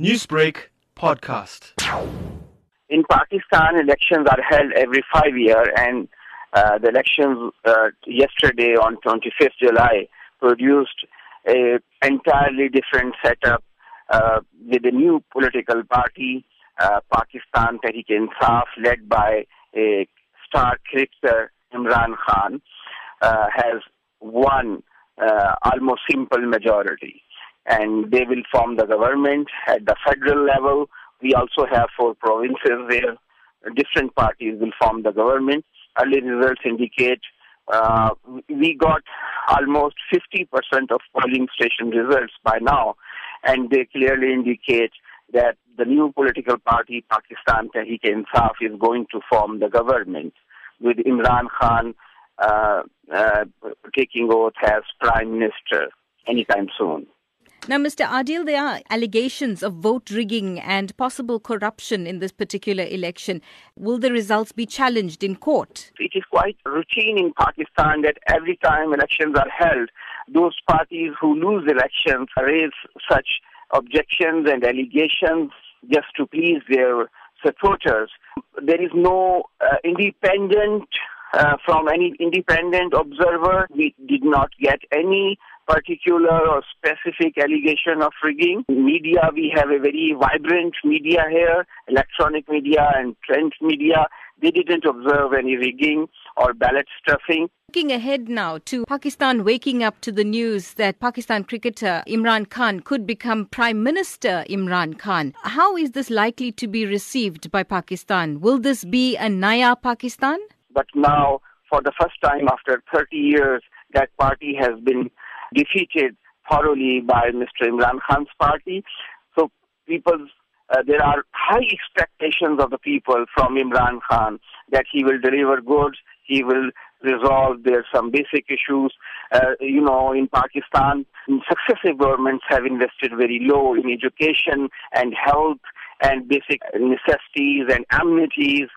Newsbreak podcast. In Pakistan, elections are held every five years, and uh, the elections uh, yesterday on 25th July produced a entirely different setup uh, with a new political party, uh, Pakistan Tehreek-e-Insaf, led by a star cricketer Imran Khan, uh, has won uh, almost simple majority and they will form the government at the federal level. We also have four provinces where different parties will form the government. Early results indicate uh, we got almost 50% of polling station results by now, and they clearly indicate that the new political party, Pakistan Tehreek-e-Insaf, is going to form the government with Imran Khan uh, uh, taking oath as prime minister anytime soon. Now, Mr. Adil, there are allegations of vote rigging and possible corruption in this particular election. Will the results be challenged in court? It is quite routine in Pakistan that every time elections are held, those parties who lose elections raise such objections and allegations just to please their supporters. There is no uh, independent uh, from any independent observer. We did not get any particular or specific allegation of rigging. Media, we have a very vibrant media here, electronic media and print media. They didn't observe any rigging or ballot stuffing. Looking ahead now to Pakistan waking up to the news that Pakistan cricketer Imran Khan could become Prime Minister Imran Khan. How is this likely to be received by Pakistan? Will this be a Naya Pakistan? But now, for the first time after 30 years, that party has been defeated thoroughly by Mr. Imran Khan's party. So people, uh, there are high expectations of the people from Imran Khan that he will deliver goods, he will resolve there's some basic issues. Uh, you know, in Pakistan, successive governments have invested very low in education and health and basic necessities and amenities